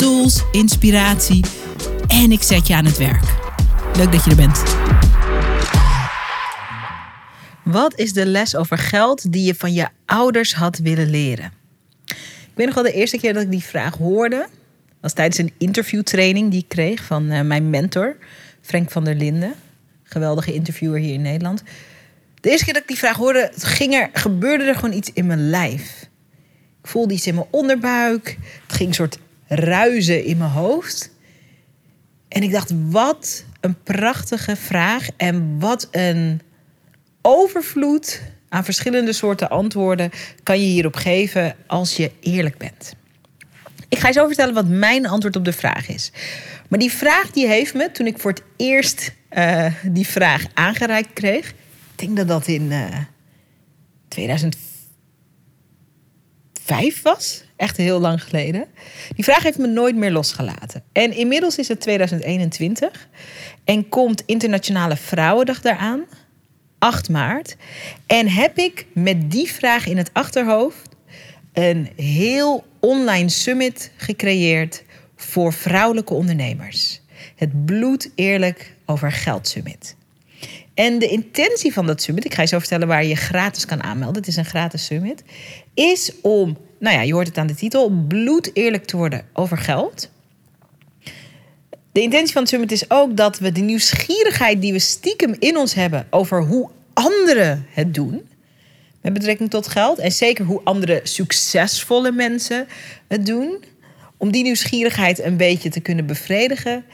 tools, inspiratie en ik zet je aan het werk. Leuk dat je er bent. Wat is de les over geld die je van je ouders had willen leren? Ik weet nog wel de eerste keer dat ik die vraag hoorde. was tijdens een interviewtraining die ik kreeg van uh, mijn mentor, Frank van der Linden. Geweldige interviewer hier in Nederland. De eerste keer dat ik die vraag hoorde, ging er, gebeurde er gewoon iets in mijn lijf. Ik voelde iets in mijn onderbuik. Het ging een soort ruizen in mijn hoofd. En ik dacht, wat een prachtige vraag en wat een overvloed aan verschillende soorten antwoorden kan je hierop geven als je eerlijk bent. Ik ga je zo vertellen wat mijn antwoord op de vraag is. Maar die vraag die heeft me, toen ik voor het eerst uh, die vraag aangereikt kreeg, ik denk dat dat in uh, eh, 2005 was. Echt heel lang geleden. Die vraag heeft me nooit meer losgelaten. En inmiddels is het 2021 en komt Internationale Vrouwendag daaraan. 8 maart. En heb ik met die vraag in het achterhoofd een heel online summit gecreëerd voor vrouwelijke ondernemers. Het Bloed Eerlijk over Geld Summit. En de intentie van dat summit, ik ga je zo vertellen waar je gratis kan aanmelden. Het is een gratis summit. Is om, nou ja, je hoort het aan de titel, bloed eerlijk te worden over geld. De intentie van het summit is ook dat we de nieuwsgierigheid die we stiekem in ons hebben over hoe anderen het doen, met betrekking tot geld, en zeker hoe andere succesvolle mensen het doen, om die nieuwsgierigheid een beetje te kunnen bevredigen.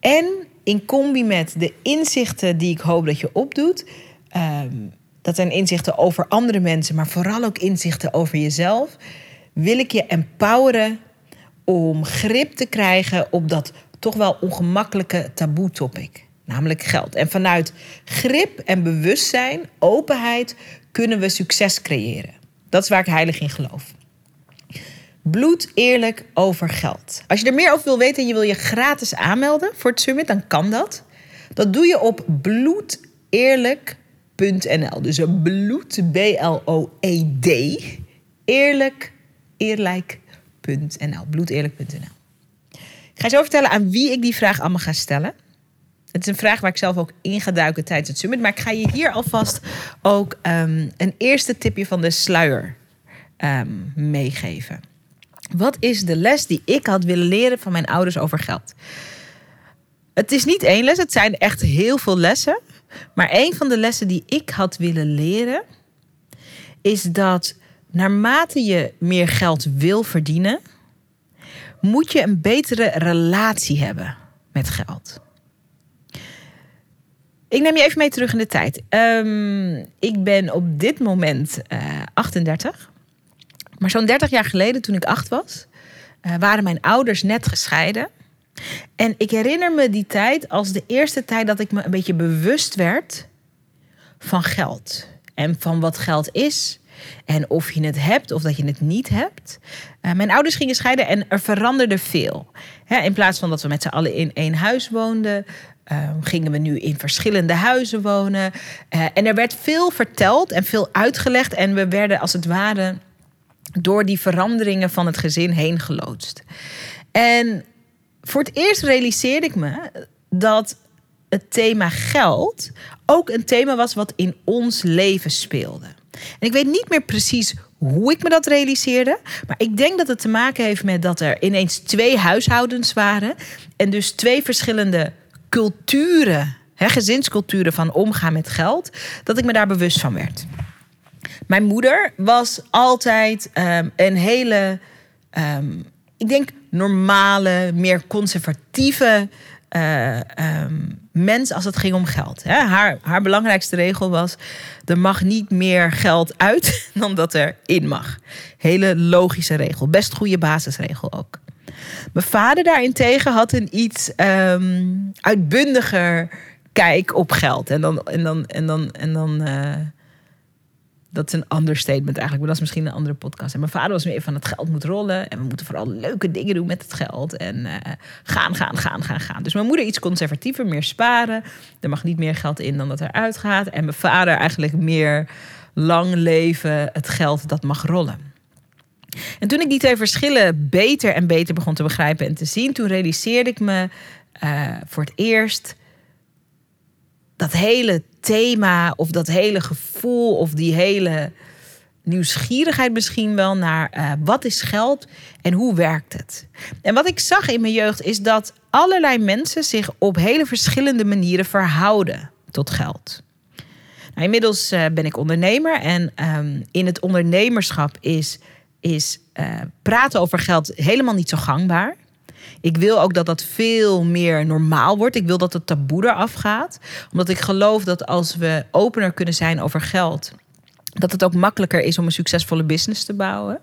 En in combi met de inzichten die ik hoop dat je opdoet. Um, dat zijn inzichten over andere mensen, maar vooral ook inzichten over jezelf. Wil ik je empoweren om grip te krijgen op dat toch wel ongemakkelijke taboe-topic, namelijk geld. En vanuit grip en bewustzijn, openheid, kunnen we succes creëren. Dat is waar ik heilig in geloof. Bloed eerlijk over geld. Als je er meer over wil weten en je wil je gratis aanmelden voor het summit, dan kan dat. Dat doe je op bloedeerlijk.nl. Dus een bloed, B-L-O-E-D, eerlijk, eerlijk.nl. Bloedeerlijk.nl. Ik ga je zo vertellen aan wie ik die vraag allemaal ga stellen. Het is een vraag waar ik zelf ook in ga duiken tijdens het summit. Maar ik ga je hier alvast ook um, een eerste tipje van de sluier um, meegeven. Wat is de les die ik had willen leren van mijn ouders over geld? Het is niet één les, het zijn echt heel veel lessen. Maar een van de lessen die ik had willen leren is dat naarmate je meer geld wil verdienen, moet je een betere relatie hebben met geld. Ik neem je even mee terug in de tijd. Um, ik ben op dit moment uh, 38. Maar zo'n 30 jaar geleden, toen ik acht was, uh, waren mijn ouders net gescheiden. En ik herinner me die tijd als de eerste tijd dat ik me een beetje bewust werd van geld. En van wat geld is. En of je het hebt of dat je het niet hebt. Uh, mijn ouders gingen scheiden en er veranderde veel. in plaats van dat we met z'n allen in één huis woonden, uh, gingen we nu in verschillende huizen wonen. Uh, en er werd veel verteld en veel uitgelegd. En we werden als het ware door die veranderingen van het gezin heen geloodst. En voor het eerst realiseerde ik me dat het thema geld ook een thema was wat in ons leven speelde. En ik weet niet meer precies hoe ik me dat realiseerde. Maar ik denk dat het te maken heeft met dat er ineens twee huishoudens waren. En dus twee verschillende culturen, hè, gezinsculturen van omgaan met geld. Dat ik me daar bewust van werd. Mijn moeder was altijd um, een hele, um, ik denk, normale, meer conservatieve uh, um, mens als het ging om geld. Hè? Haar, haar belangrijkste regel was: er mag niet meer geld uit dan dat er in mag. Hele logische regel, best goede basisregel ook. Mijn vader daarentegen had een iets ehm, uitbundiger kijk op geld. En dan, en dan, en dan, en dan uh, dat is een understatement eigenlijk, maar dat is misschien een andere podcast. En mijn vader was meer van het geld moet rollen en we moeten vooral leuke dingen doen met het geld en uh, gaan, gaan, gaan, gaan, gaan. Dus mijn moeder iets conservatiever, meer sparen. Er mag niet meer geld in dan dat er uitgaat. En mijn vader eigenlijk meer lang leven, het geld dat mag rollen. En toen ik die twee verschillen beter en beter begon te begrijpen en te zien, toen realiseerde ik me uh, voor het eerst dat hele thema of dat hele gevoel of die hele nieuwsgierigheid misschien wel naar uh, wat is geld en hoe werkt het. En wat ik zag in mijn jeugd is dat allerlei mensen zich op hele verschillende manieren verhouden tot geld. Nou, inmiddels uh, ben ik ondernemer en um, in het ondernemerschap is, is uh, praten over geld helemaal niet zo gangbaar. Ik wil ook dat dat veel meer normaal wordt. Ik wil dat het taboe eraf gaat. Omdat ik geloof dat als we opener kunnen zijn over geld, dat het ook makkelijker is om een succesvolle business te bouwen.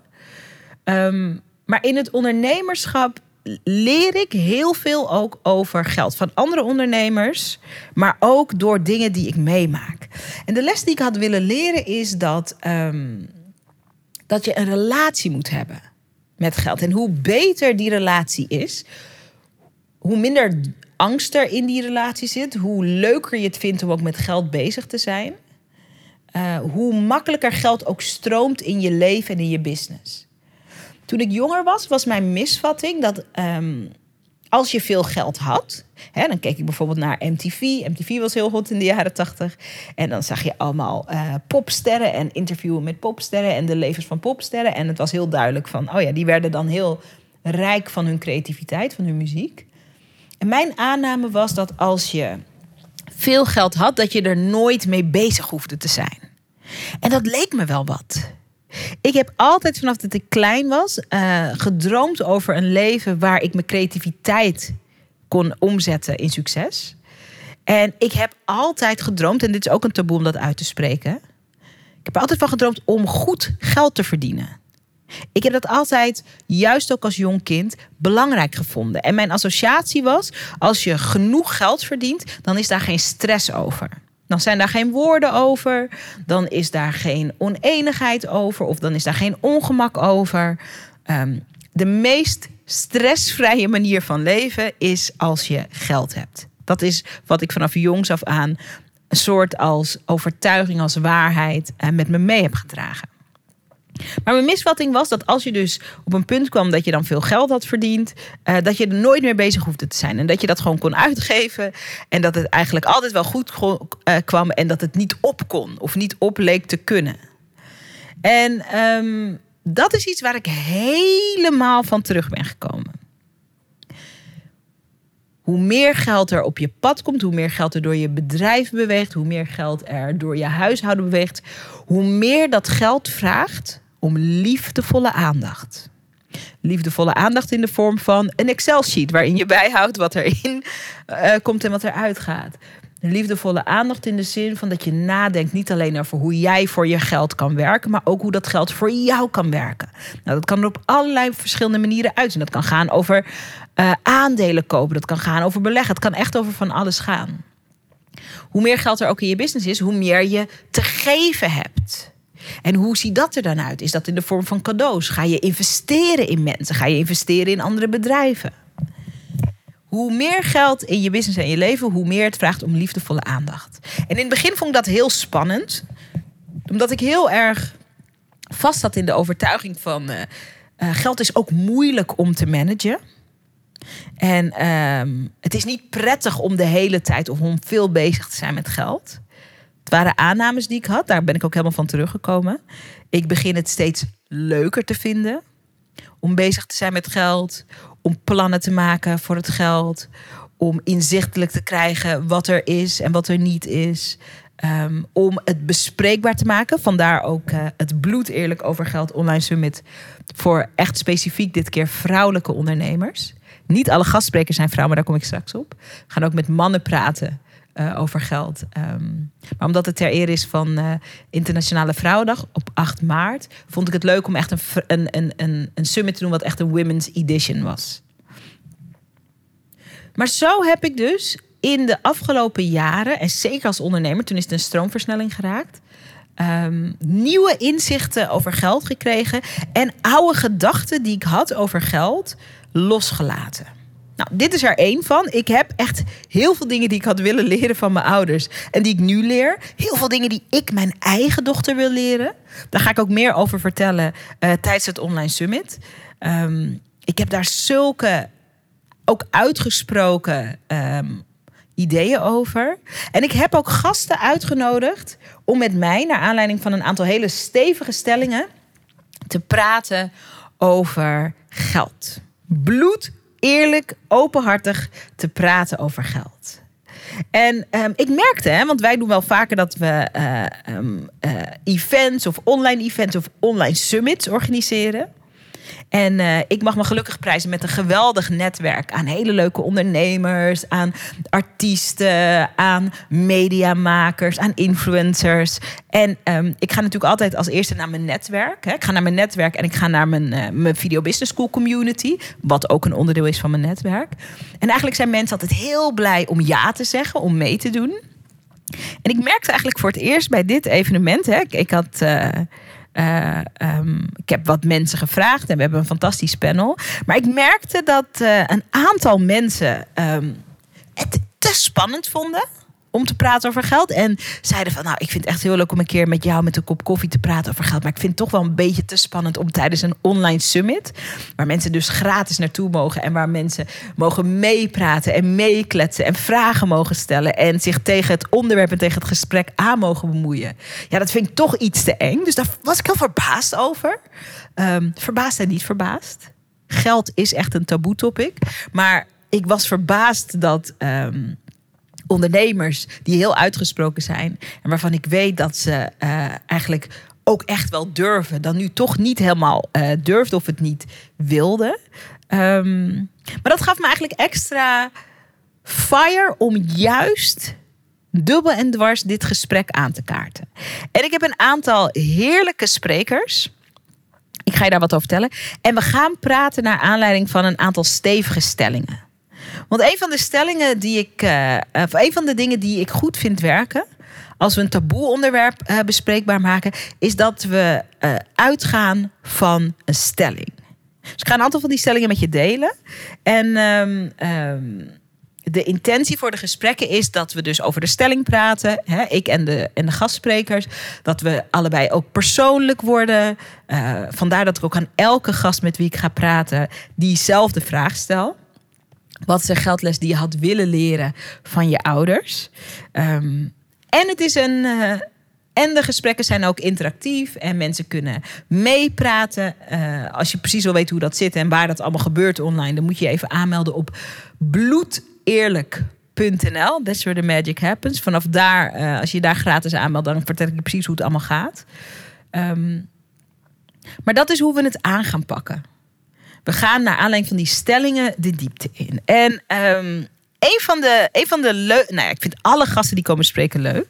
Um, maar in het ondernemerschap leer ik heel veel ook over geld van andere ondernemers, maar ook door dingen die ik meemaak. En de les die ik had willen leren is dat, um, dat je een relatie moet hebben met geld. En hoe beter die relatie is, hoe minder angst er in die relatie zit, hoe leuker je het vindt om ook met geld bezig te zijn, uh, hoe makkelijker geld ook stroomt in je leven en in je business. Toen ik jonger was, was mijn misvatting dat um, als je veel geld had, hè, dan keek ik bijvoorbeeld naar MTV. MTV was heel hot in de jaren tachtig. En dan zag je allemaal uh, popsterren en interviewen met popsterren en de levens van popsterren. En het was heel duidelijk van, oh ja, die werden dan heel rijk van hun creativiteit, van hun muziek. En mijn aanname was dat als je veel geld had, dat je er nooit mee bezig hoefde te zijn. En dat leek me wel wat. Ik heb altijd vanaf dat ik klein was uh, gedroomd over een leven waar ik mijn creativiteit kon omzetten in succes. En ik heb altijd gedroomd, en dit is ook een taboe om dat uit te spreken. Ik heb altijd van gedroomd om goed geld te verdienen. Ik heb dat altijd, juist ook als jong kind, belangrijk gevonden. En mijn associatie was: als je genoeg geld verdient, dan is daar geen stress over. Dan zijn daar geen woorden over. Dan is daar geen oneenigheid over. Of dan is daar geen ongemak over. Um, de meest stressvrije manier van leven is als je geld hebt. Dat is wat ik vanaf jongs af aan een soort als overtuiging, als waarheid uh, met me mee heb gedragen. Maar mijn misvatting was dat als je dus op een punt kwam dat je dan veel geld had verdiend, uh, dat je er nooit meer bezig hoefde te zijn. En dat je dat gewoon kon uitgeven. En dat het eigenlijk altijd wel goed uh, kwam en dat het niet op kon of niet op leek te kunnen. En um, dat is iets waar ik helemaal van terug ben gekomen. Hoe meer geld er op je pad komt, hoe meer geld er door je bedrijf beweegt, hoe meer geld er door je huishouden beweegt, hoe meer dat geld vraagt om liefdevolle aandacht. Liefdevolle aandacht in de vorm van een Excel-sheet waarin je bijhoudt wat erin uh, komt en wat eruit gaat. Liefdevolle aandacht in de zin van dat je nadenkt niet alleen over hoe jij voor je geld kan werken, maar ook hoe dat geld voor jou kan werken. Nou, dat kan er op allerlei verschillende manieren uitzien. Dat kan gaan over uh, aandelen kopen, dat kan gaan over beleggen, het kan echt over van alles gaan. Hoe meer geld er ook in je business is, hoe meer je te geven hebt. En hoe ziet dat er dan uit? Is dat in de vorm van cadeaus? Ga je investeren in mensen? Ga je investeren in andere bedrijven? Hoe meer geld in je business en je leven, hoe meer het vraagt om liefdevolle aandacht. En in het begin vond ik dat heel spannend, omdat ik heel erg vast zat in de overtuiging van uh, uh, geld is ook moeilijk om te managen. En um, het is niet prettig om de hele tijd of om veel bezig te zijn met geld. Het waren aannames die ik had, daar ben ik ook helemaal van teruggekomen. Ik begin het steeds leuker te vinden om bezig te zijn met geld, om plannen te maken voor het geld, om inzichtelijk te krijgen wat er is en wat er niet is. Um, om het bespreekbaar te maken. Vandaar ook uh, het bloed eerlijk over geld online summit voor echt specifiek dit keer vrouwelijke ondernemers. Niet alle gastsprekers zijn vrouwen, maar daar kom ik straks op. We gaan ook met mannen praten uh, over geld. Um, maar omdat het ter eer is van uh, Internationale Vrouwendag op 8 maart, vond ik het leuk om echt een, een, een, een summit te doen wat echt een women's edition was. Maar zo heb ik dus in de afgelopen jaren, en zeker als ondernemer, toen is het een stroomversnelling geraakt. ehm, nieuwe inzichten over geld gekregen en oude gedachten die ik had over geld losgelaten. Nou, dit is er één van. Ik heb echt heel veel dingen die ik had willen leren van mijn ouders en die ik nu leer. Heel veel dingen die ik mijn eigen dochter wil leren. Daar ga ik ook meer over vertellen eh, tijdens het online summit. Ehm, ik heb daar zulke ook uitgesproken ehm, ideeën over. En ik heb ook gasten uitgenodigd om met mij, naar aanleiding van een aantal hele stevige stellingen, te praten over geld. Bloed, eerlijk, openhartig te praten over geld. En ehm, ik merkte, hè, want wij doen wel vaker dat we eh, events of online events of online summits organiseren. En eh, ik mag me gelukkig prijzen met een geweldig netwerk aan hele leuke ondernemers, aan artiesten, aan mediamakers, aan influencers. En ehm, ik ga natuurlijk altijd als eerste naar mijn netwerk. Hè. Ik ga naar mijn netwerk en ik ga naar mijn, eh, mijn Video Business School community, wat ook een onderdeel is van mijn netwerk. En eigenlijk zijn mensen altijd heel blij om ja te zeggen, om mee te doen. En ik merkte eigenlijk voor het eerst bij dit evenement, hè, ik, ik had. eh, eh, ehm, ik heb wat mensen gevraagd en we hebben een fantastisch panel. Maar ik merkte dat eh, een aantal mensen ehm, het te spannend vonden om te praten over geld. En zeiden van, nou, ik vind het echt heel leuk om een keer met jou met een kop koffie te praten over geld. Maar ik vind het toch wel een beetje te spannend om tijdens een online summit, waar mensen dus gratis naartoe mogen en waar mensen mogen meepraten en meekletsen en vragen mogen stellen en zich tegen het onderwerp en tegen het gesprek aan mogen bemoeien. Ja, dat vind ik toch iets te eng. Dus daar was ik heel verbaasd over. Ehm, verbaasd en niet verbaasd. Geld is echt een taboe topic. Maar ik was verbaasd dat ehm, ondernemers die heel uitgesproken zijn en waarvan ik weet dat ze eh, eigenlijk ook echt wel durven, dan nu toch niet helemaal eh durfde of het niet wilde. Ehm, maar dat gaf me eigenlijk extra fire om juist dubbel en dwars dit gesprek aan te kaarten. En ik heb een aantal heerlijke sprekers. Ik ga je daar wat over vertellen. En we gaan praten naar aanleiding van een aantal stevige stellingen. Want een van de stellingen die ik, eh, of een van de dingen die ik goed vind werken, als we een taboe onderwerp eh, bespreekbaar maken, is dat we eh, uitgaan van een stelling. Dus ik ga een aantal van die stellingen met je delen. En ehm, ehm, de intentie voor de gesprekken is dat we dus over de stelling praten. Hè, ik en de, en de gastsprekers. Dat we allebei ook persoonlijk worden. Vandaar dat ik ook aan elke gast met wie ik ga praten diezelfde vraag stel. Wat is geldles die je had willen leren van je ouders? Ehm, en het is een. eh, en de gesprekken zijn ook interactief en mensen kunnen meepraten. Eh, als je precies wil weten hoe dat zit en waar dat allemaal gebeurt online, dan moet je je even aanmelden op bloedeerlijk.nl. That's where the magic happens. Vanaf daar, eh, als je je daar gratis aanmeldt, dan vertel ik je precies hoe het allemaal gaat. Ehm, maar dat is hoe we het aan gaan pakken. We gaan naar aanleiding van die stellingen de diepte in. En ehm, een van de, een van de. Nou ja, ik vind alle gasten die komen spreken leuk.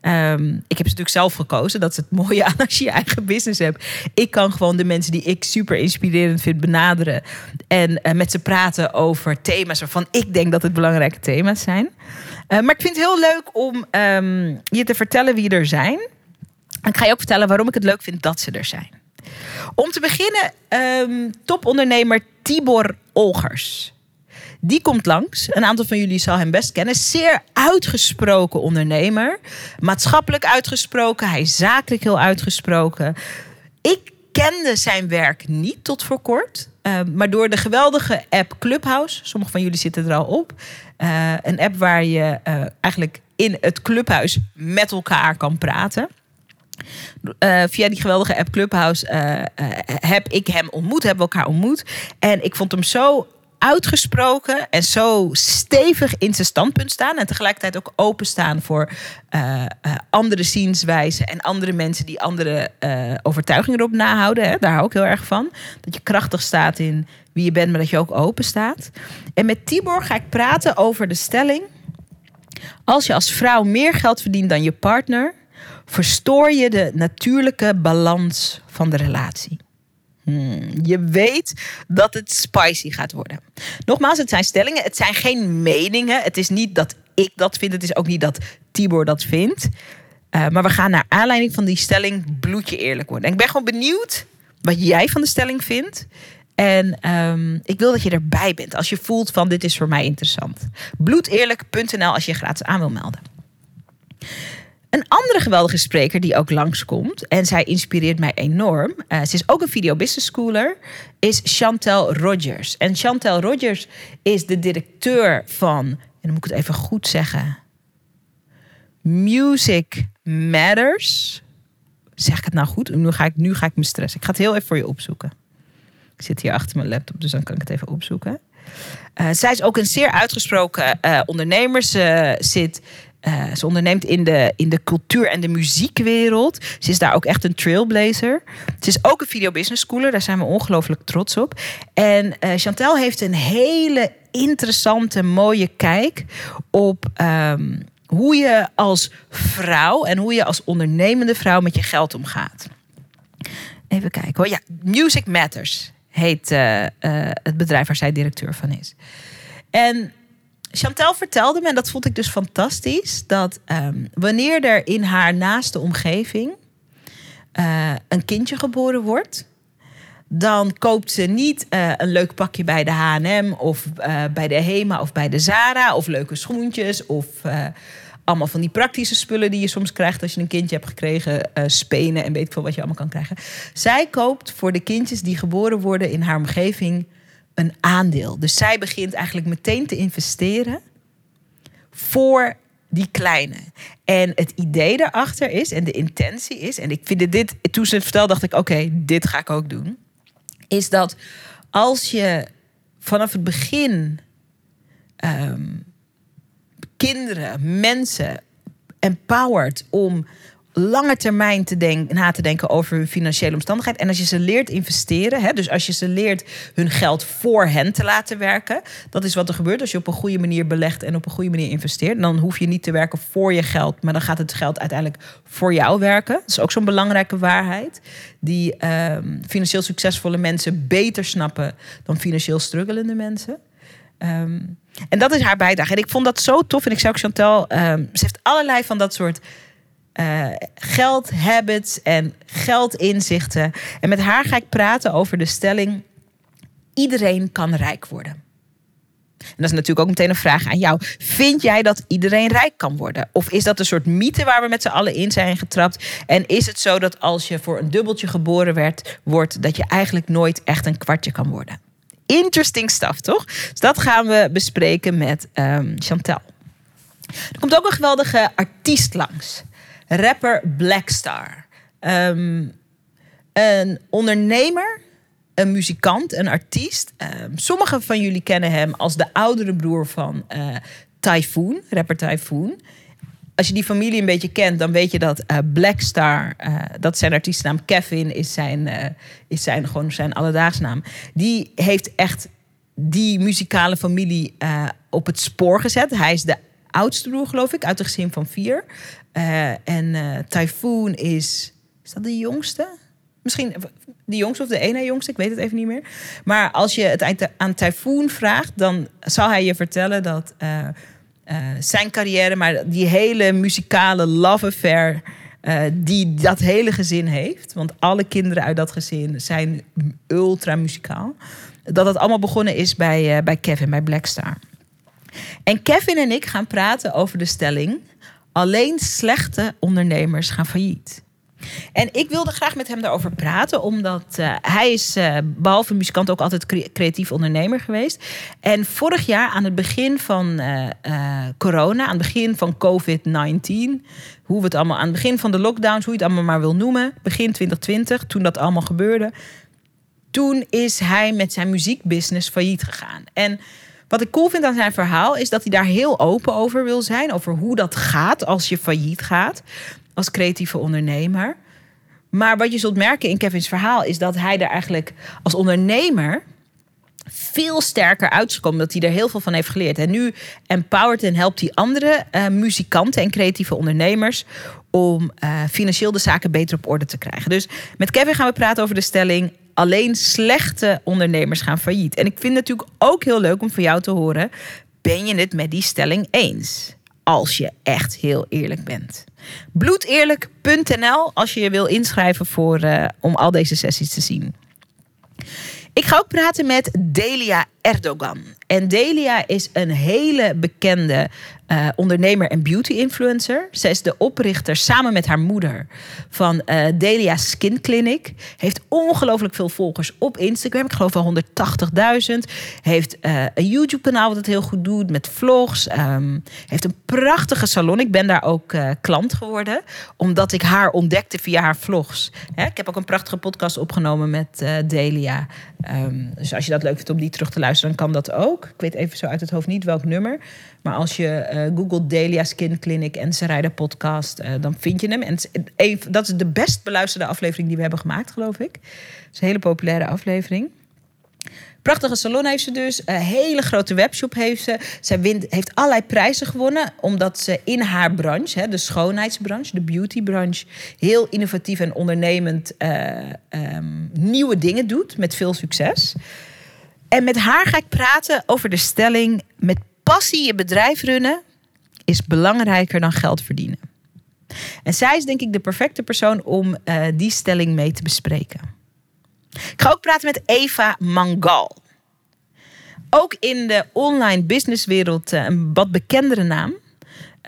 Ehm, ik heb ze natuurlijk zelf gekozen. Dat is het mooie aan als je je eigen business hebt. Ik kan gewoon de mensen die ik super inspirerend vind benaderen. En eh, met ze praten over thema's waarvan ik denk dat het belangrijke thema's zijn. Eh, maar ik vind het heel leuk om ehm, je te vertellen wie er zijn. En ik ga je ook vertellen waarom ik het leuk vind dat ze er zijn. Om te beginnen, ehm, topondernemer Tibor Olgers. Die komt langs. Een aantal van jullie zal hem best kennen. Zeer uitgesproken ondernemer. Maatschappelijk uitgesproken. Hij is zakelijk heel uitgesproken. Ik kende zijn werk niet tot voor kort. eh, maar door de geweldige app Clubhouse. Sommige van jullie zitten er al op. eh, een app waar je eh, eigenlijk in het clubhuis met elkaar kan praten. Eh, via die geweldige app Clubhouse eh, eh, heb ik hem ontmoet, hebben we elkaar ontmoet. En ik vond hem zo uitgesproken en zo stevig in zijn standpunt staan. En tegelijkertijd ook openstaan voor andere zienswijzen en andere mensen die andere overtuigingen erop nahouden. Hè. Daar hou ik heel erg van. Dat je krachtig staat in wie je bent, maar dat je ook open staat. En met Tibor ga ik praten over de stelling. Als je als vrouw meer geld verdient dan je partner, verstoor je de natuurlijke balans van de relatie. Hmm, je weet dat het spicy gaat worden. Nogmaals, het zijn stellingen. Het zijn geen meningen. Het is niet dat ik dat vind. Het is ook niet dat Tibor dat vindt. Uh, maar we gaan naar aanleiding van die stelling bloedje eerlijk worden. En ik ben gewoon benieuwd wat jij van de stelling vindt. En um, ik wil dat je erbij bent als je voelt van dit is voor mij interessant. Bloedeerlijk.nl als je je gratis aan wil melden. Een andere geweldige spreker die ook langskomt, en zij inspireert mij enorm. Uh, ze is ook een video business schooler, is Chantel Rogers. En Chantel Rogers is de directeur van, en dan moet ik het even goed zeggen, Music Matters. Zeg ik het nou goed? Nu ga ik, nu ga ik me stressen. Ik ga het heel even voor je opzoeken. Ik zit hier achter mijn laptop, dus dan kan ik het even opzoeken. Uh, zij is ook een zeer uitgesproken uh, ondernemer. Ze zit uh, ze onderneemt in de, in de cultuur- en de muziekwereld. Ze is daar ook echt een trailblazer. Ze is ook een video business schooler. Daar zijn we ongelooflijk trots op. En uh, Chantel heeft een hele interessante, mooie kijk op um, hoe je als vrouw en hoe je als ondernemende vrouw met je geld omgaat. Even kijken hoor. Ja, Music Matters heet uh, het bedrijf waar zij directeur van is. En Chantel vertelde me, en dat vond ik dus fantastisch, dat um, wanneer er in haar naaste omgeving uh, een kindje geboren wordt, dan koopt ze niet uh, een leuk pakje bij de H&M of uh, bij de Hema of bij de Zara of leuke schoentjes of allemaal van die praktische spullen die je soms krijgt als je een kindje hebt gekregen, spenen en weet ik veel wat je allemaal kan krijgen. Zij koopt voor de kindjes die geboren worden in haar omgeving een aandeel. Dus zij begint eigenlijk meteen te investeren voor die kleine. En het idee daarachter is, en de intentie is, en ik vind dit, toen ze het vertelde, dacht ik: oké, dit ga ik ook doen. Is dat als je vanaf het begin um, kinderen, mensen empowert om lange termijn te denk, na te denken over hun financiële omstandigheid. En als je ze leert investeren, hè, dus als je ze leert hun geld voor hen te laten werken, dat is wat er gebeurt als je op een goede manier belegt en op een goede manier investeert. Dan hoef je niet te werken voor je geld, maar dan gaat het geld uiteindelijk voor jou werken. Dat is ook zo'n belangrijke waarheid, die um, financieel succesvolle mensen beter snappen dan financieel struggelende mensen. Um, en dat is haar bijdrage. En ik vond dat zo tof. En ik zou ook Chantal, um, ze heeft allerlei van dat soort uh, geldhabits en geldinzichten. En met haar ga ik praten over de stelling: iedereen kan rijk worden. En dat is natuurlijk ook meteen een vraag aan jou. Vind jij dat iedereen rijk kan worden? Of is dat een soort mythe waar we met z'n allen in zijn getrapt? En is het zo dat als je voor een dubbeltje geboren werd, wordt, dat je eigenlijk nooit echt een kwartje kan worden? Interesting stuff, toch? Dus dat gaan we bespreken met um, Chantel. Er komt ook een geweldige artiest langs rapper Blackstar. Um, een ondernemer, een muzikant, een artiest. Um, sommigen van jullie kennen hem als de oudere broer van uh, Typhoon, rapper Typhoon. Als je die familie een beetje kent, dan weet je dat uh, Blackstar, uh, dat zijn artiestennaam Kevin is zijn, is zijn, gewoon zijn naam. Die heeft echt die muzikale familie op het spoor gezet. Hij is de oudste broer, geloof ik, uit de gezin van vier. Uh, en uh, Typhoon is. Is dat de jongste? Misschien de jongste of de ene jongste, ik weet het even niet meer. Maar als je het aan Typhoon vraagt, dan zal hij je vertellen dat zijn carrière, maar die hele muzikale love affair. die dat hele gezin heeft. Want alle kinderen uit dat gezin zijn ultra muzikaal. Dat het allemaal begonnen is bij, bij Kevin, bij Blackstar. En Kevin en ik gaan praten over de stelling: alleen slechte ondernemers gaan failliet. En ik wilde graag met hem daarover praten, omdat uh, hij is uh, behalve muzikant ook altijd cre creatief ondernemer geweest. En vorig jaar aan het begin van uh, corona, aan het begin van COVID-19, hoe we het allemaal aan het begin van de lockdowns, hoe je het allemaal maar wil noemen, begin 2020, toen dat allemaal gebeurde, toen is hij met zijn muziekbusiness failliet gegaan. En wat ik cool vind aan zijn verhaal is dat hij daar heel open over wil zijn. Over hoe dat gaat als je failliet gaat als creatieve ondernemer. Maar wat je zult merken in Kevin's verhaal is dat hij er eigenlijk als ondernemer veel sterker uitkomt. Dat hij er heel veel van heeft geleerd. En nu empowert en helpt hij andere uh, muzikanten en creatieve ondernemers om uh, financieel de zaken beter op orde te krijgen. Dus met Kevin gaan we praten over de stelling: alleen slechte ondernemers gaan failliet. En ik vind het natuurlijk ook heel leuk om van jou te horen: ben je het met die stelling eens? Als je echt heel eerlijk bent. Bloedeerlijk.nl als je je wil inschrijven voor, uh, om al deze sessies te zien. Ik ga ook praten met Delia Erdogan. En Delia is een hele bekende uh, ondernemer en beauty-influencer. Zij is de oprichter samen met haar moeder van uh, Delia Skin Clinic. Heeft ongelooflijk veel volgers op Instagram. Ik geloof al 180.000. Heeft uh, een YouTube-kanaal wat het heel goed doet met vlogs. Um, heeft een prachtige salon. Ik ben daar ook klant geworden. Omdat ik haar ontdekte via haar vlogs. Hè, ik heb ook een prachtige podcast opgenomen met Delia. Um, dus als je dat leuk vindt om die terug te luisteren, dan kan dat ook. Ik weet even zo uit het hoofd niet welk nummer. Maar als je uh, googelt Delia Skin Clinic en Sarayda podcast, uh, dan vind je hem. En even, dat is de best beluisterde aflevering die we hebben gemaakt, geloof ik. Het is een hele populaire aflevering. Prachtige salon heeft ze dus. Een hele grote webshop heeft ze. Zij wint, heeft allerlei prijzen gewonnen. Omdat ze in haar branche, hè, de schoonheidsbranche, de beautybranche, heel innovatief en ondernemend uh, um, nieuwe dingen doet. Met veel succes. En met haar ga ik praten over de stelling: met passie je bedrijf runnen is belangrijker dan geld verdienen. En zij is denk ik de perfecte persoon om uh, die stelling mee te bespreken. Ik ga ook praten met Eva Mangal. Ook in de online businesswereld uh, een wat bekendere naam.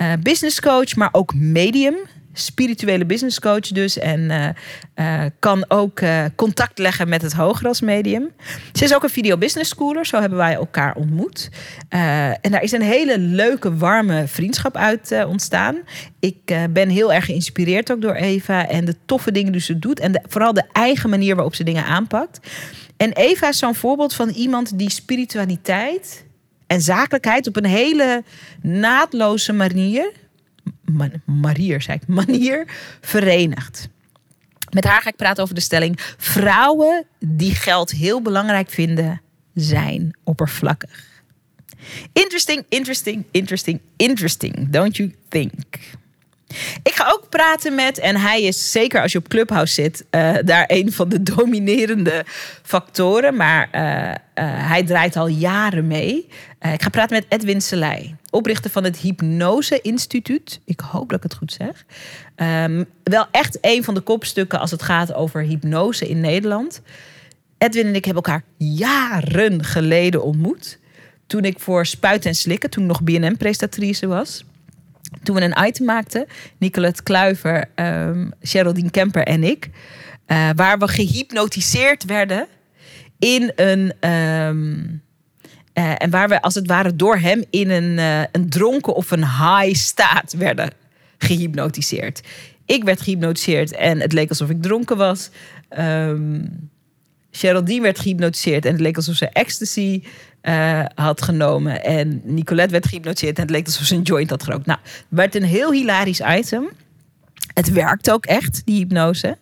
Uh, business coach, maar ook medium spirituele business coach dus. En uh, uh, kan ook uh, contact leggen met het hoger als medium. Ze is ook een video business schooler. Zo hebben wij elkaar ontmoet. en daar is een hele leuke, warme vriendschap uit ontstaan. Ik ben heel erg geïnspireerd ook door Eva. En de toffe dingen die ze doet. En vooral de eigen manier waarop ze dingen aanpakt. En Eva is zo'n voorbeeld van iemand die spiritualiteit en zakelijkheid op een hele naadloze manier man, manier, zei ik, manier verenigd. Met haar ga ik praten over de stelling: vrouwen die geld heel belangrijk vinden, zijn oppervlakkig. Interesting, interesting, interesting, interesting, don't you think? Ik ga ook praten met, en hij is zeker als je op Clubhouse zit, uh, daar een van de dominerende factoren. Maar uh, uh, hij draait al jaren mee. Ik ga praten met Edwin Selei, oprichter van het Hypnose Instituut. Ik hoop dat ik het goed zeg. Um, wel echt een van de kopstukken als het gaat over hypnose in Nederland. Edwin en ik hebben elkaar jaren geleden ontmoet. Toen ik voor Spuiten en Slikken, toen ik nog BNM-prestatrice was toen we een item maakten, Nicolette Kluiver, um, Kemper en ik, uh, waar we gehypnotiseerd werden in een. Um, uh, en waar we als het ware door hem in een, uh, een dronken of een high staat werden gehypnotiseerd. Ik werd gehypnotiseerd en het leek alsof ik dronken was. Um, Geraldine werd gehypnotiseerd en het leek alsof ze ecstasy uh, had genomen. En Nicolette werd gehypnotiseerd en het leek alsof ze een joint had gerookt. Nou, het werd een heel hilarisch item. Het werkt ook echt, die hypnose.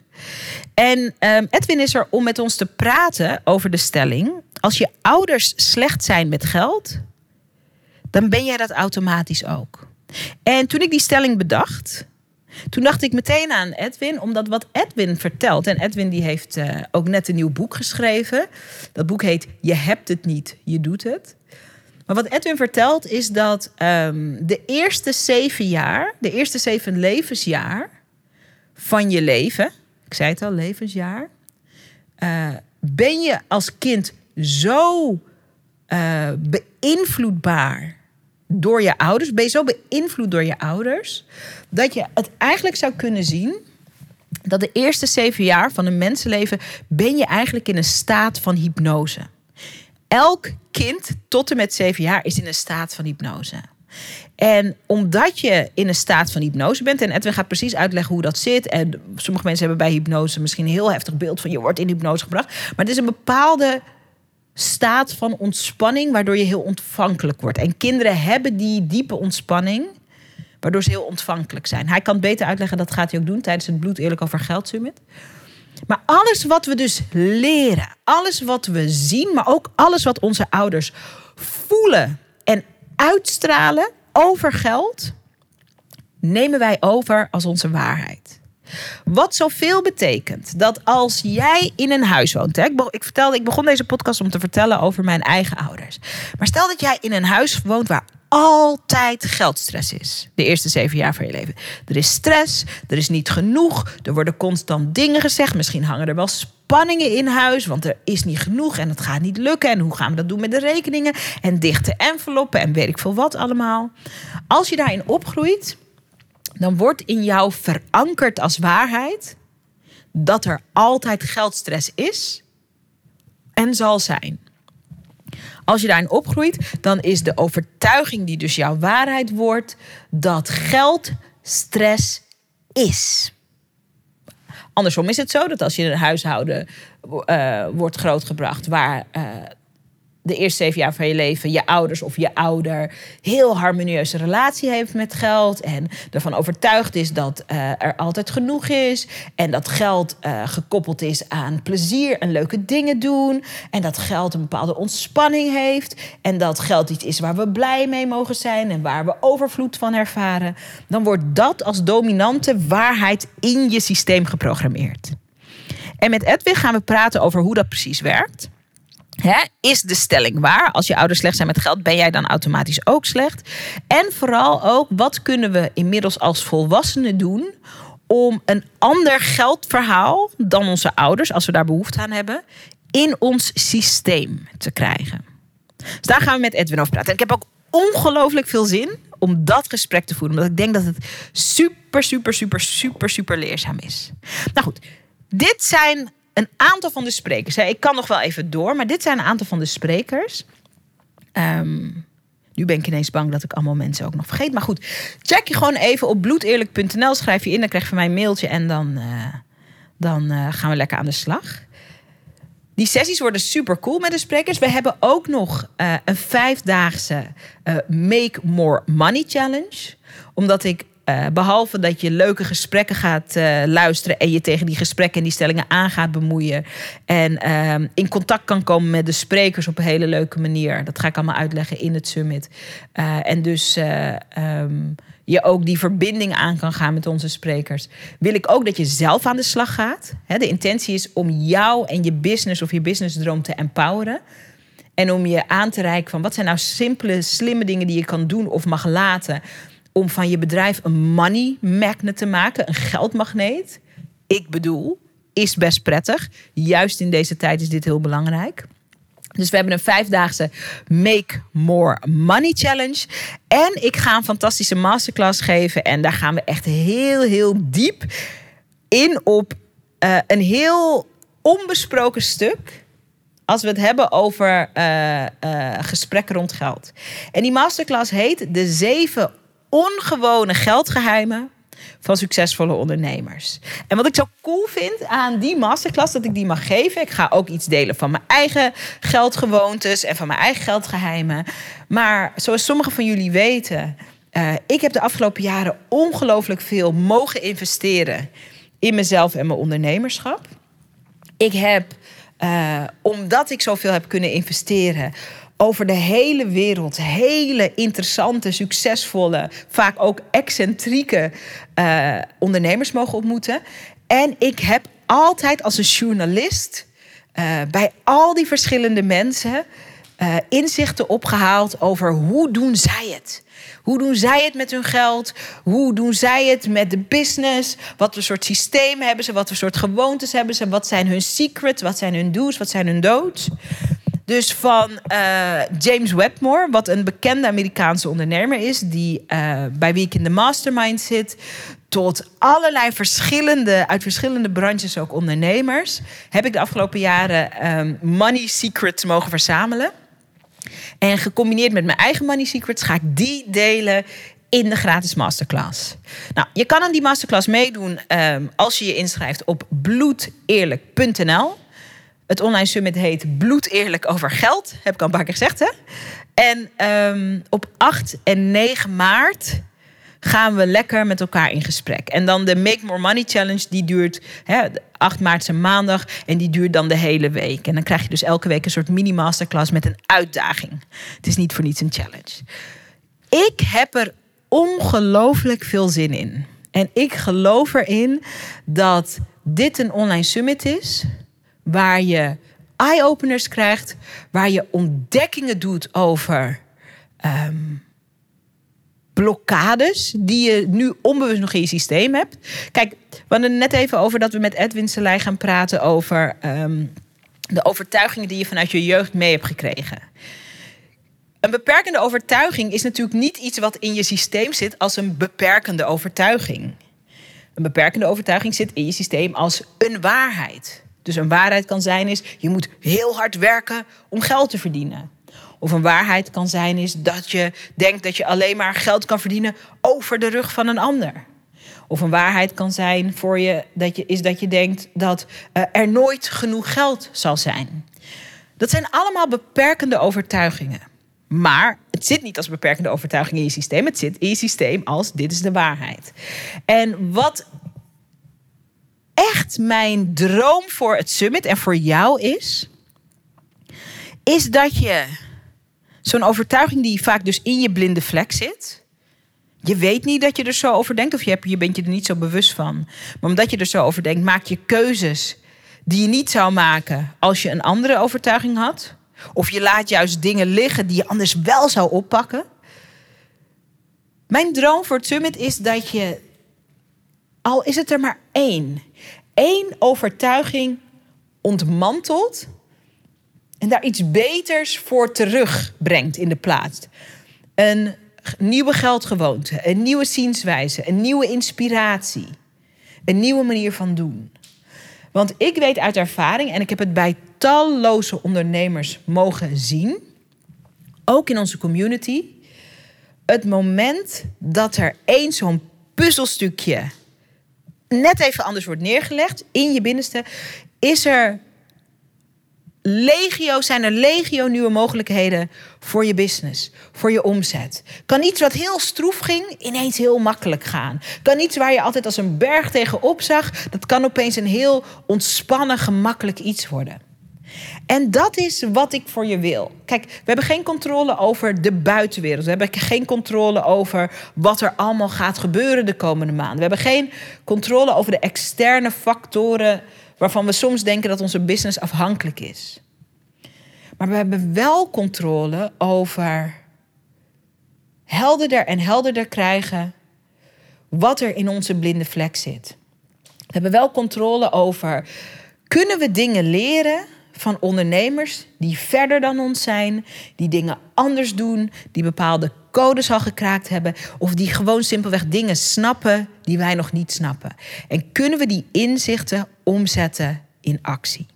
En um, Edwin is er om met ons te praten over de stelling: als je ouders slecht zijn met geld, dan ben jij dat automatisch ook. En toen ik die stelling bedacht, toen dacht ik meteen aan Edwin, omdat wat Edwin vertelt. En Edwin die heeft uh, ook net een nieuw boek geschreven. Dat boek heet Je hebt het niet, je doet het. Maar wat Edwin vertelt is dat um, de eerste zeven jaar, de eerste zeven levensjaar van je leven, ik zei het al, levensjaar, uh, ben je als kind zo uh, beïnvloedbaar door je ouders, ben je zo beïnvloed door je ouders, dat je het eigenlijk zou kunnen zien dat de eerste zeven jaar van een mensenleven ben je eigenlijk in een staat van hypnose. Elk kind tot en met zeven jaar is in een staat van hypnose. En omdat je in een staat van hypnose bent, en Edwin gaat precies uitleggen hoe dat zit. En sommige mensen hebben bij hypnose misschien een heel heftig beeld van je wordt in hypnose gebracht. Maar het is een bepaalde staat van ontspanning, waardoor je heel ontvankelijk wordt. En kinderen hebben die diepe ontspanning, waardoor ze heel ontvankelijk zijn. Hij kan het beter uitleggen, dat gaat hij ook doen tijdens het Bloed Eerlijk over Geld Summit. Maar alles wat we dus leren, alles wat we zien, maar ook alles wat onze ouders voelen en uitstralen over geld, nemen wij over als onze waarheid. Wat zoveel betekent dat als jij in een huis woont. Hè, ik, ik vertelde, ik begon deze podcast om te vertellen over mijn eigen ouders. Maar stel dat jij in een huis woont waar altijd geldstress is. De eerste zeven jaar van je leven. Er is stress, er is niet genoeg, er worden constant dingen gezegd. Misschien hangen er wel spanningen in huis, want er is niet genoeg en het gaat niet lukken. En hoe gaan we dat doen met de rekeningen? En dichte enveloppen en weet ik veel wat allemaal. Als je daarin opgroeit, dan wordt in jou verankerd als waarheid dat er altijd geldstress is en zal zijn. Als je daarin opgroeit, dan is de overtuiging die dus jouw waarheid wordt dat geld stress is. Andersom is het zo dat als je in een huishouden eh, wordt grootgebracht waar eh, de eerste zeven jaar van je leven je ouders of je ouder heel harmonieuze relatie heeft met geld en ervan overtuigd is dat eh, er altijd genoeg is en dat geld eh, gekoppeld is aan plezier en leuke dingen doen en dat geld een bepaalde ontspanning heeft en dat geld iets is waar we blij mee mogen zijn en waar we overvloed van ervaren, dan wordt dat als dominante waarheid in je systeem geprogrammeerd. En met Edwin gaan we praten over hoe dat precies werkt. Is de stelling waar? Als je ouders slecht zijn met geld, ben jij dan automatisch ook slecht? En vooral ook, wat kunnen we inmiddels als volwassenen doen om een ander geldverhaal dan onze ouders, als we daar behoefte aan hebben, in ons systeem te krijgen? Dus daar gaan we met Edwin over praten. En ik heb ook ongelooflijk veel zin om dat gesprek te voeren, omdat ik denk dat het super, super, super, super, super leerzaam is. Nou goed, dit zijn een aantal van de sprekers. hè. Ik kan nog wel even door, maar dit zijn een aantal van de sprekers. Ehm, nu ben ik ineens bang dat ik allemaal mensen ook nog vergeet. Maar goed, check je gewoon even op bloedeerlijk.nl. Schrijf je in, dan krijg je van mij een mailtje en dan, eh, dan eh, gaan we lekker aan de slag. Die sessies worden super cool met de sprekers. We hebben ook nog eh, een vijfdaagse Make More Money Challenge. Omdat ik, eh, behalve dat je leuke gesprekken gaat eh, luisteren... en je tegen die gesprekken en die stellingen aan gaat bemoeien... en ehm, in contact kan komen met de sprekers op een hele leuke manier. Dat ga ik allemaal uitleggen in het summit. Eh, en dus... eh, ehm, je ook die verbinding aan kan gaan met onze sprekers. Wil ik ook dat je zelf aan de slag gaat. De intentie is om jou en je business of je businessdroom te empoweren. En om je aan te reiken van wat zijn nou simpele, slimme dingen die je kan doen of mag laten. Om van je bedrijf een money magnet te maken, een geldmagneet. Ik bedoel, is best prettig. Juist in deze tijd is dit heel belangrijk. Dus we hebben een vijfdaagse Make More Money Challenge. En ik ga een fantastische masterclass geven. En daar gaan we echt heel, heel diep in op eh, een heel onbesproken stuk. Als we het hebben over eh, gesprekken rond geld. En die masterclass heet De zeven ongewone geldgeheimen van succesvolle ondernemers. En wat ik zo cool vind aan die masterclass, dat ik die mag geven. Ik ga ook iets delen van mijn eigen geldgewoontes en van mijn eigen geldgeheimen. Maar zoals sommigen van jullie weten, uh, ik heb de afgelopen jaren ongelooflijk veel mogen investeren in mezelf en mijn ondernemerschap. Ik heb, uh, omdat ik zoveel heb kunnen investeren, over de hele wereld hele interessante, succesvolle, vaak ook excentrieke uh, ondernemers mogen ontmoeten. En ik heb altijd als een journalist uh, bij al die verschillende mensen uh, inzichten opgehaald over hoe doen zij het. Hoe doen zij het met hun geld? Hoe doen zij het met de business? Wat voor soort systeem hebben ze? Wat voor soort gewoontes hebben ze? Wat zijn hun secrets? Wat zijn hun do's? Wat zijn hun don'ts? Dus van uh, James Wedmore, wat een bekende Amerikaanse ondernemer is, die uh, bij wie ik in de mastermind zit, tot allerlei verschillende, uit verschillende branches ook ondernemers, heb ik de afgelopen jaren um, money secrets mogen verzamelen. En gecombineerd met mijn eigen money secrets ga ik die delen in de gratis masterclass. Nou, je kan aan die masterclass meedoen um, als je je inschrijft op bloedeerlijk.nl. Het online summit heet Bloed eerlijk over geld. Heb ik al een paar keer gezegd, hè? En um, op 8 en 9 maart gaan we lekker met elkaar in gesprek. En dan de Make More Money Challenge, die duurt... Hè, 8 maart is een maandag en die duurt dan de hele week. En dan krijg je dus elke week een soort mini-masterclass met een uitdaging. Het is niet voor niets een challenge. Ik heb er ongelooflijk veel zin in. En ik geloof erin dat dit een online summit is waar je eye-openers krijgt, waar je ontdekkingen doet over ehm, blokkades die je nu onbewust nog in je systeem hebt. Kijk, we hadden net even over dat we met Edwin Selei gaan praten over ehm, de overtuigingen die je vanuit je jeugd mee hebt gekregen. Een beperkende overtuiging is natuurlijk niet iets wat in je systeem zit als een beperkende overtuiging. Een beperkende overtuiging zit in je systeem als een waarheid. Dus een waarheid kan zijn is je moet heel hard werken om geld te verdienen. Of een waarheid kan zijn is dat je denkt dat je alleen maar geld kan verdienen over de rug van een ander. Of een waarheid kan zijn voor je dat je is dat je denkt dat uh, er nooit genoeg geld zal zijn. Dat zijn allemaal beperkende overtuigingen. Maar het zit niet als beperkende overtuiging in je systeem. Het zit in je systeem als dit is de waarheid. En wat echt mijn droom voor het summit en voor jou is, is dat je zo'n overtuiging die vaak dus in je blinde vlek zit. Je weet niet dat je er zo over denkt, of je, hebt, je bent je er niet zo bewust van. Maar omdat je er zo over denkt, maak je keuzes die je niet zou maken als je een andere overtuiging had. Of je laat juist dingen liggen die je anders wel zou oppakken. Mijn droom voor het summit is dat je, al is het er maar één, één overtuiging ontmantelt en daar iets beters voor terugbrengt in de plaats. Een nieuwe geldgewoonte, een nieuwe zienswijze, een nieuwe inspiratie, een nieuwe manier van doen. Want ik weet uit ervaring, en ik heb het bij talloze ondernemers mogen zien, ook in onze community, het moment dat er één zo'n puzzelstukje net even anders wordt neergelegd in je binnenste, is er legio, zijn er legio nieuwe mogelijkheden voor je business, voor je omzet. Kan iets wat heel stroef ging, ineens heel makkelijk gaan. Kan iets waar je altijd als een berg tegenop zag, dat kan opeens een heel ontspannen, gemakkelijk iets worden. En dat is wat ik voor je wil. Kijk, we hebben geen controle over de buitenwereld. We hebben geen controle over wat er allemaal gaat gebeuren de komende maanden. We hebben geen controle over de externe factoren waarvan we soms denken dat onze business afhankelijk is. Maar we hebben wel controle over helderder en helderder krijgen wat er in onze blinde vlek zit. We hebben wel controle over kunnen we dingen leren van ondernemers die verder dan ons zijn, die dingen anders doen, die bepaalde codes al gekraakt hebben of die gewoon simpelweg dingen snappen die wij nog niet snappen. En kunnen we die inzichten omzetten in actie?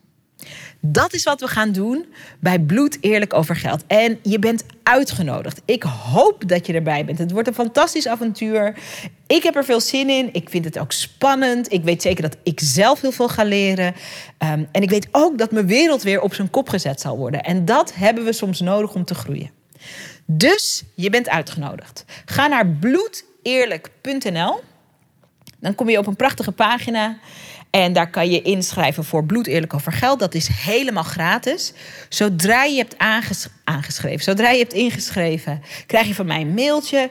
Dat is wat we gaan doen bij Bloed Eerlijk over Geld. En je bent uitgenodigd. Ik hoop dat je erbij bent. Het wordt een fantastisch avontuur. Ik heb er veel zin in. Ik vind het ook spannend. Ik weet zeker dat ik zelf heel veel ga leren. Um, en ik weet ook dat mijn wereld weer op zijn kop gezet zal worden. En dat hebben we soms nodig om te groeien. Dus je bent uitgenodigd. Ga naar bloedeerlijk.nl. Dan kom je op een prachtige pagina. En daar kan je inschrijven voor Bloed Eerlijk Over Geld. Dat is helemaal gratis. Zodra je hebt aangeschreven, zodra je hebt ingeschreven, krijg je van mij een mailtje.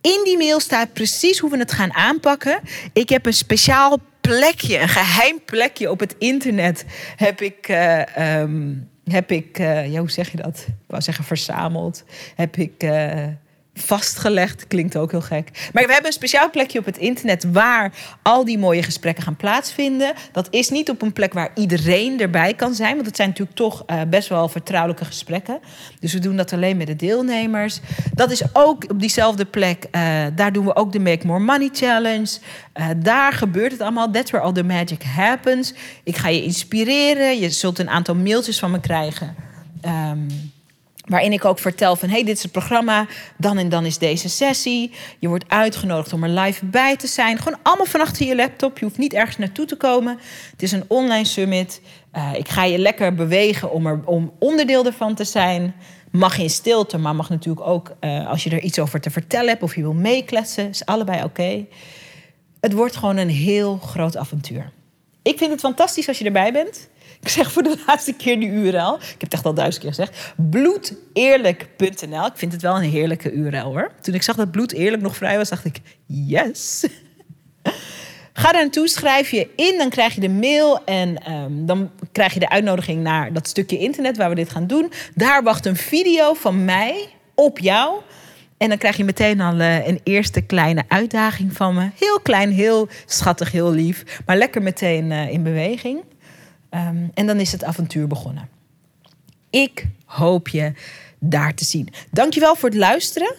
In die mail staat precies hoe we het gaan aanpakken. Ik heb een speciaal plekje, een geheim plekje op het internet. Heb ik. Uh, um, heb ik, uh, ja, hoe zeg je dat? Ik wou zeggen verzameld. Heb ik uh, vastgelegd. Klinkt ook heel gek. Maar we hebben een speciaal plekje op het internet waar al die mooie gesprekken gaan plaatsvinden. Dat is niet op een plek waar iedereen erbij kan zijn. Want het zijn natuurlijk toch uh, best wel vertrouwelijke gesprekken. Dus we doen dat alleen met de deelnemers. Dat is ook op diezelfde plek. Uh, daar doen we ook de Make More Money Challenge. Uh, daar gebeurt het allemaal. That's where all the magic happens. Ik ga je inspireren. Je zult een aantal mailtjes van me krijgen. Um, Waarin ik ook vertel van, hey, dit is het programma, dan en dan is deze sessie. Je wordt uitgenodigd om er live bij te zijn. Gewoon allemaal van achter je laptop. Je hoeft niet ergens naartoe te komen. Het is een online summit. Uh, ik ga je lekker bewegen om, er, om onderdeel ervan te zijn. Mag in stilte, maar mag natuurlijk ook uh, als je er iets over te vertellen hebt of je wil meekletsen. Is allebei oké. Het wordt gewoon een heel groot avontuur. Ik vind het fantastisch als je erbij bent. Ik zeg voor de laatste keer die URL. Ik heb het echt al duizend keer gezegd. Bloedeerlijk.nl. Ik vind het wel een heerlijke URL hoor. Toen ik zag dat bloed eerlijk nog vrij was, dacht ik: yes. Ga daar naartoe, schrijf je in, dan krijg je de mail en ehm, dan krijg je de uitnodiging naar dat stukje internet waar we dit gaan doen. Daar wacht een video van mij op jou. En dan krijg je meteen al eh, een eerste kleine uitdaging van me. Heel klein, heel schattig, heel lief. Maar lekker meteen uh, in beweging. Um, en dan is het avontuur begonnen. Ik hoop je daar te zien. Dankjewel voor het luisteren.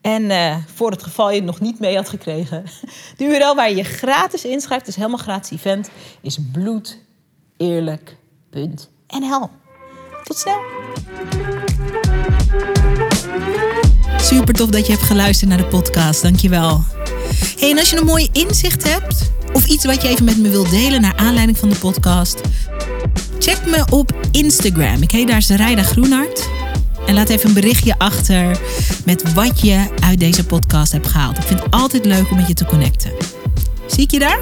En uh, voor het geval je het nog niet mee had gekregen. De URL waar je je gratis inschrijft, is helemaal gratis event, is bloedeerlijk.nl. Tot snel. Super tof dat je hebt geluisterd naar de podcast. Dankjewel. Hey, en als je een mooi inzicht hebt of iets wat je even met me wilt delen naar aanleiding van de podcast, check me op Instagram. Ik heet daar Sarayda Groenhart. En laat even een berichtje achter met wat je uit deze podcast hebt gehaald. Ik vind het altijd leuk om met je te connecten. Zie ik je daar?